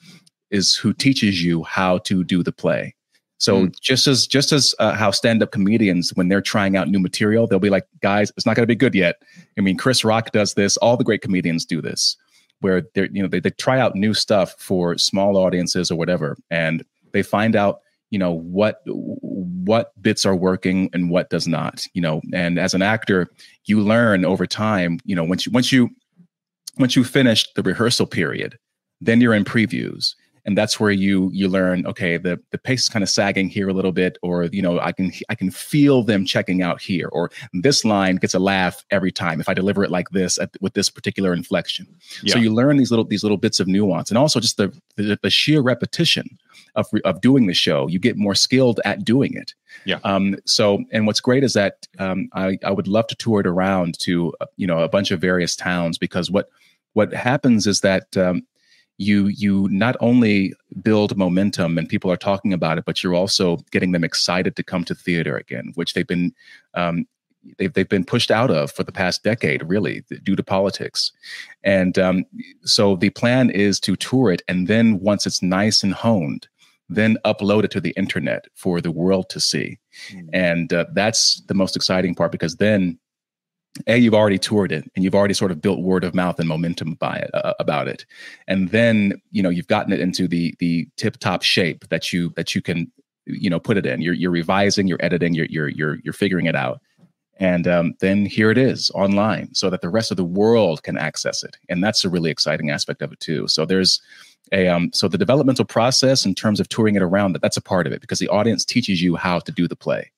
Speaker 2: is who teaches you how to do the play. So mm. just as just as uh, how stand-up comedians when they're trying out new material, they'll be like, "Guys, it's not going to be good yet." I mean, Chris Rock does this. All the great comedians do this, where they're you know they, they try out new stuff for small audiences or whatever, and they find out you know what what bits are working and what does not you know? And as an actor you learn over time you know once you once you once you finish the rehearsal period then you're in previews and that's where you you learn okay the the pace is kind of sagging here a little bit or you know i can i can feel them checking out here or this line gets a laugh every time if i deliver it like this at, with this particular inflection. Yeah. so you learn these little these little bits of nuance and also just the the, the sheer repetition of, of doing the show. You get more skilled at doing it.
Speaker 1: Yeah. Um
Speaker 2: so and what's great is that um i i would love to tour it around to uh, you know a bunch of various towns because what what happens is that um, you you not only build momentum and people are talking about it, but you're also getting them excited to come to theater again, which they've been um, they've they've been pushed out of for the past decade, really, due to politics. And um, so the plan is to tour it, and then once it's nice and honed, then upload it to the internet for the world to see. Mm. And uh, that's the most exciting part because then a you've already toured it and you've already sort of built word of mouth and momentum by it uh, about it. And then you know you've gotten it into the the tip top shape that you that you can you know put it in. You're, you're revising you're editing you're you're you're, you're figuring it out. And um, then here it is online so that the rest of the world can access it. And that's a really exciting aspect of it too. So there's a um, so the developmental process in terms of touring it around that that's a part of it because the audience teaches you how to do the play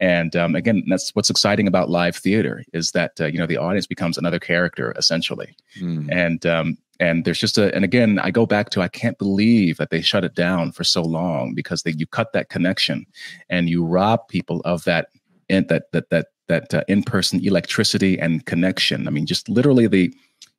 Speaker 2: and um, again, that's what's exciting about live theater is that uh, you know the audience becomes another character essentially, mm. and um, and there's just a and again I go back to I can't believe that they shut it down for so long because they you cut that connection, and you rob people of that in, that that that that uh, in person electricity and connection. I mean, just literally the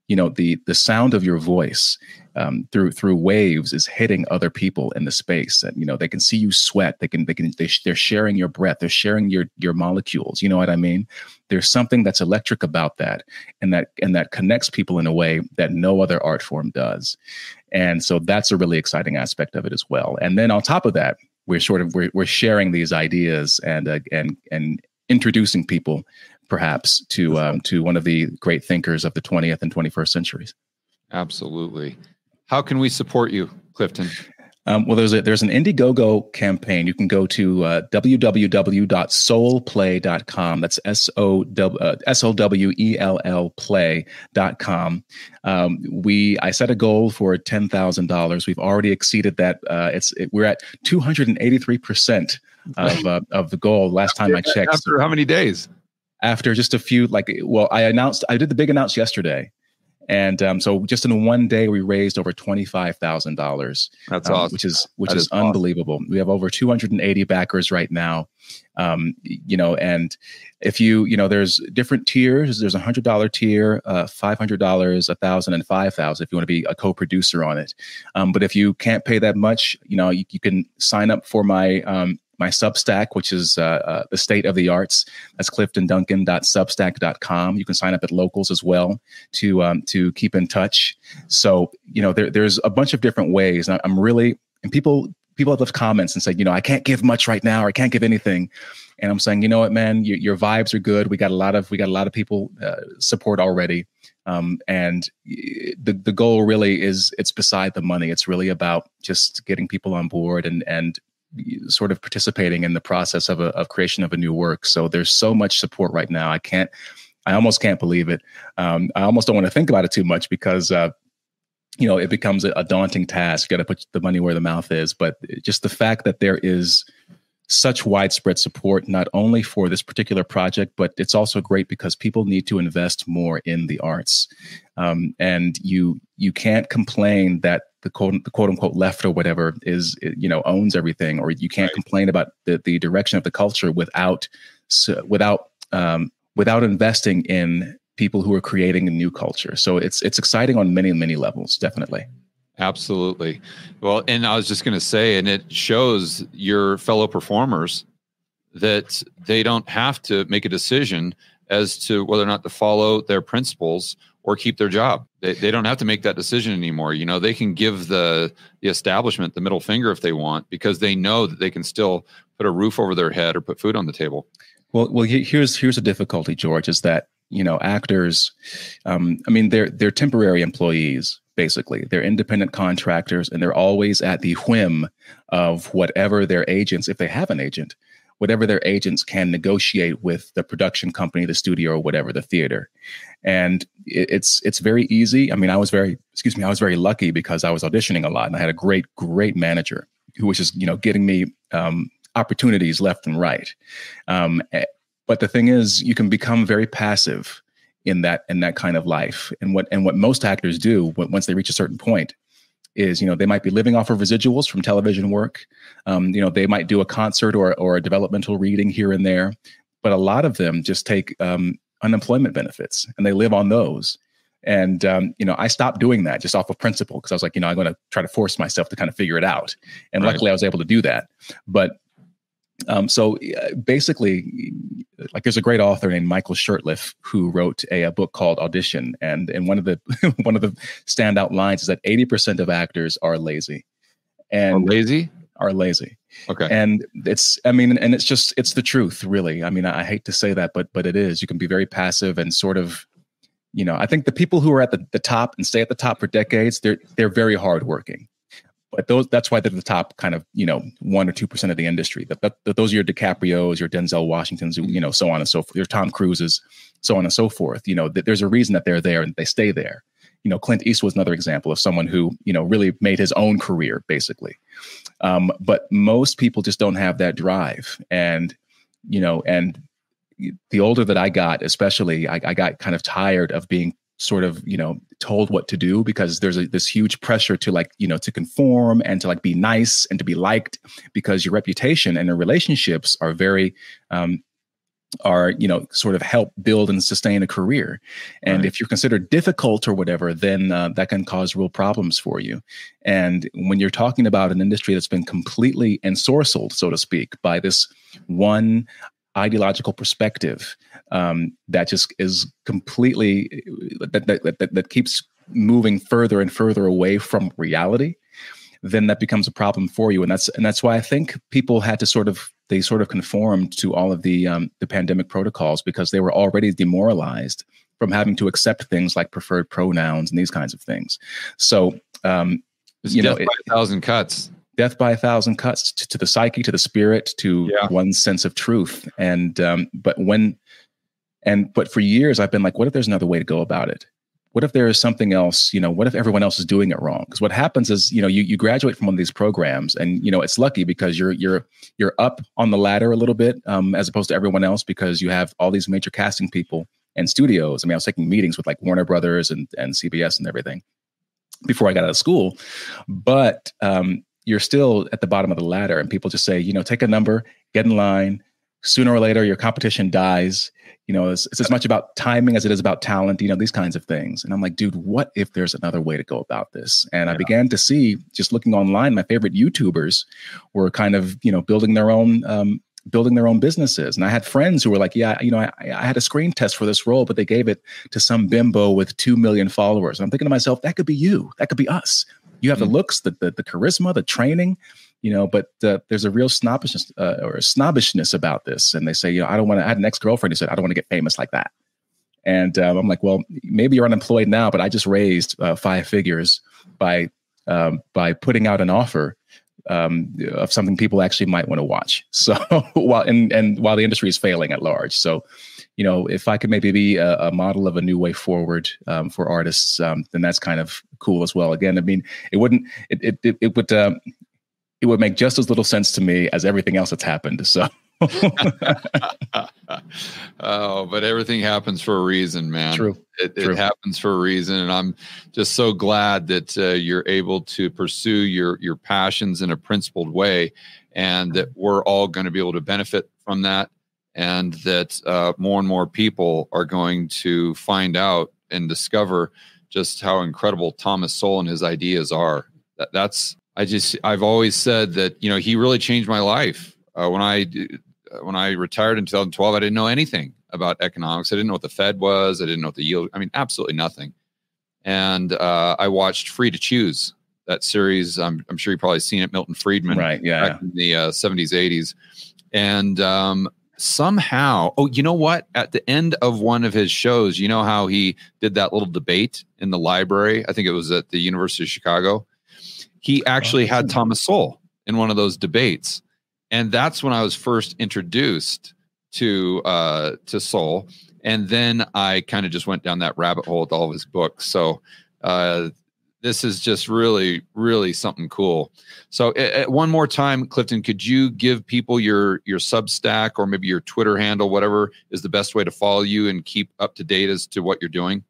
Speaker 2: you know the the sound of your voice um, through through waves is hitting other people in the space and you know they can see you sweat they can they can they, they're sharing your breath they're sharing your your molecules you know what i mean? There's something that's electric about that and that and that connects people in a way that no other art form does. And so that's a really exciting aspect of it as well. And then on top of that we're sort of we're, we're sharing these ideas and uh, and and introducing people perhaps to um, to one of the great thinkers of the 20th and 21st centuries.
Speaker 1: Absolutely. How can we support you, Clifton?
Speaker 2: Um, well, there's a, there's an Indiegogo campaign. You can go to uh, www.sowellplay.com. That's S O uh, S O W E L L play.com. Um, we I set a goal for ten thousand dollars. We've already exceeded that. Uh, it's it, we're at two hundred and eighty three percent of uh, of the goal. Last time I checked.
Speaker 1: After how many days?
Speaker 2: After just a few like well i announced i did the big announce yesterday. And um, so just in one day we raised over $25000
Speaker 1: that's
Speaker 2: um,
Speaker 1: awesome.
Speaker 2: which is which is, is unbelievable. Awesome. we have over 280 backers right now um, you know and if you you know there's different tiers. There's a hundred dollar tier uh, five hundred dollars a thousand and five thousand if you want to be a co-producer on it. Um, but if you can't pay that much you know you, you can sign up for my um, my Substack, which is uh, uh, the state of the arts. That's cliftonduncan.substack.com. You can sign up at locals as well to um, to keep in touch. So you know there, there's a bunch of different ways. And I'm really and people people have left comments and said, you know, I can't give much right now, or I can't give anything. And I'm saying, you know what, man, your, your vibes are good. We got a lot of we got a lot of people uh, support already. Um, and the the goal really is it's beside the money. It's really about just getting people on board and and sort of participating in the process of a of creation of a new work. So there's so much support right now. I can't, I almost can't believe it. Um, I almost don't want to think about it too much because, uh, you know, it becomes a, a daunting task. You got to put the money where the mouth is. But just the fact that there is such widespread support, not only for this particular project, but it's also great because people need to invest more in the arts. Um, and you you can't complain that the quote the quote unquote left or whatever is you know owns everything, or you can't right. complain about the, the direction of the culture without without um, without investing in people who are creating a new culture. So it's it's exciting on many many levels, definitely.
Speaker 1: Absolutely. Well, and I was just going to say, and it shows your fellow performers that they don't have to make a decision as to whether or not to follow their principles or keep their job. They, they don't have to make that decision anymore. You know, they can give the the establishment the middle finger if they want because they know that they can still put a roof over their head or put food on the table.
Speaker 2: Well, well, here's here's a difficulty, George, is that you know actors. Um, I mean, they're they're temporary employees basically. They're independent contractors, and they're always at the whim of whatever their agents, if they have an agent, whatever their agents can negotiate with the production company, the studio, or whatever the theater. And it's it's very easy. I mean, I was very excuse me, I was very lucky because I was auditioning a lot, and I had a great great manager who was just you know getting me um, opportunities left and right. Um, eh, but the thing is, you can become very passive in that in that kind of life. And what and what most actors do once they reach a certain point is you know they might be living off of residuals from television work. Um, you know they might do a concert or, or a developmental reading here and there but a lot of them just take um, unemployment benefits and they live on those. And um, you know i stopped doing that just off of principle because i was like you know i'm going to try to force myself to kind of figure it out. And right. luckily i was able to do that. But um, so uh, basically, like there's a great author named Michael Shurtleff who wrote a, a, book called Audition, and and one of the one of the standout lines is that 80% of actors are lazy,
Speaker 1: and are lazy
Speaker 2: are lazy.
Speaker 1: Okay,
Speaker 2: and it's I mean, and it's just it's the truth, really. I mean, I hate to say that, but but it is. You can be very passive and sort of. You know, I think the people who are at the, the top and stay at the top for decades, they're they're very hardworking but those that's why they're the top kind of you know one or two percent of the industry. That, that, those are your DiCaprio's, your Denzel Washingtons, you know, so on and so forth. Your Tom Cruises, so on and so forth. You know, th- there's a reason that they're there and they stay there. You know, Clint Eastwood's another example of someone who you know really made his own career basically. Um, but most people just don't have that drive, and you know, and the older that I got, especially, I, I got kind of tired of being sort of you know told what to do because there's a, this huge pressure to like you know to conform and to like be nice and to be liked because your reputation and your relationships are very um, are you know sort of help build and sustain a career and right. if you're considered difficult or whatever then uh, that can cause real problems for you and when you're talking about an industry that's been completely ensorcelled so to speak by this one ideological perspective um, that just is completely that, that, that that keeps moving further and further away from reality then that becomes a problem for you. And that's and that's why i think people had to sort of they sort of conformed to all of the um, the pandemic protocols because they were already demoralized from having to accept things like preferred pronouns and these kinds of things. So um,
Speaker 1: you know, it, a thousand cuts
Speaker 2: death by a thousand cuts to, to the psyche, to the spirit, to yeah. one's sense of truth. And um, but when and but for years I've been like, what if there's another way to go about it? What if there is something else? You know, what if everyone else is doing it wrong? Because what happens is, you know, you you graduate from one of these programs, and you know it's lucky because you're you're you're up on the ladder a little bit um, as opposed to everyone else because you have all these major casting people and studios. I mean, I was taking meetings with like Warner Brothers and and CBS and everything before I got out of school, but um, you're still at the bottom of the ladder and people just say you know take a number get in line. Sooner or later your competition dies. You know it's, it's, as much about timing as it is about talent you know these kinds of things. And i'm like dude what if there's another way to go about this? And yeah. i began to see just looking online my favorite youtubers were kind of you know building their own um, building their own businesses. And i had friends who were like yeah you know I, I had a screen test for this role but they gave it to some bimbo with 2 million followers. And i'm thinking to myself that could be you. That could be us you have mm-hmm. the looks, the, the, the charisma, the training, you know. But uh, there's a real snobbishness uh, or snobbishness about this, and they say, you know, I don't want to. I had an ex girlfriend who said, I don't want to get famous like that. And um, I'm like, well, maybe you're unemployed now, but I just raised uh, five figures by um, by putting out an offer um, of something people actually might want to watch. So while and and while the industry is failing at large, so you know, if I could maybe be a, a model of a new way forward um, for artists, um, then that's kind of cool as well. Again, I mean, it wouldn't it it it, it would um, it would make just as little sense to me as everything else that's happened. So.
Speaker 1: oh, but everything happens for a reason, man.
Speaker 2: True.
Speaker 1: It,
Speaker 2: True.
Speaker 1: it happens for a reason, and I'm just so glad that uh, you're able to pursue your your passions in a principled way, and that we're all going to be able to benefit from that and that uh, more and more people are going to find out and discover just how incredible Thomas Sowell and his ideas are. That, that's I just I've always said that you know he really changed my life. Uh, when I when I retired in 2012, I didn't know anything about economics. I didn't know what the Fed was. I didn't know what the yield. I mean, absolutely nothing. And uh, I watched Free to Choose that series. I'm, I'm sure you probably seen it. Milton Friedman,
Speaker 2: right? Yeah,
Speaker 1: back in the uh, 70s, 80s, and um, somehow, oh, you know what? At the end of one of his shows, you know how he did that little debate in the library? I think it was at the University of Chicago. He actually had. Thomas Sowell in one of those debates, and that's when I was first introduced to uh, to Sowell, and then I kind of just went down that rabbit hole with all of his books. So uh, this is just really really something cool. So one more time clifton could you give people your your substack or maybe your twitter handle whatever is the best way to follow you and keep up to date as to what you're doing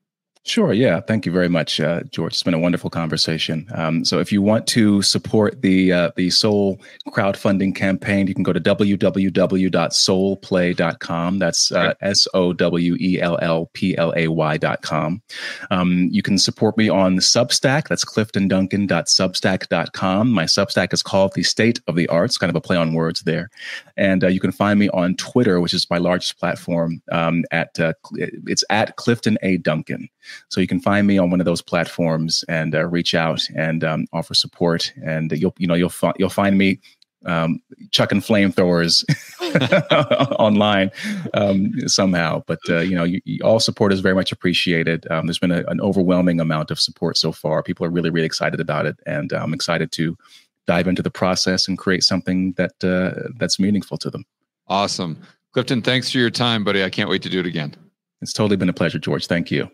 Speaker 2: Sure. Yeah. Thank you very much, uh, George. It's been a wonderful conversation. Um, so, if you want to support the uh, the Sowell crowdfunding campaign, you can go to www.sowellplay.com. That's uh, S O W E L L P L A Y.com. Um, you can support me on the Substack. That's cliftonduncan.substack.com. My Substack is called The State of the Arts, kind of a play on words there. And uh, you can find me on Twitter, which is my largest platform. Um, at uh, it's at Clifton A Duncan. So you can find me on one of those platforms and uh, reach out and um, offer support. And you'll you know you'll fi- you'll find me um, chucking flamethrowers online um, somehow. But uh, you know, you, you, all support is very much appreciated. Um, there's been a, an overwhelming amount of support so far. People are really, really excited about it, and I'm excited to dive into the process and create something that uh, that's meaningful to them.
Speaker 1: Awesome, Clifton. Thanks for your time, buddy. I can't wait to do it again.
Speaker 2: It's totally been a pleasure, George. Thank you.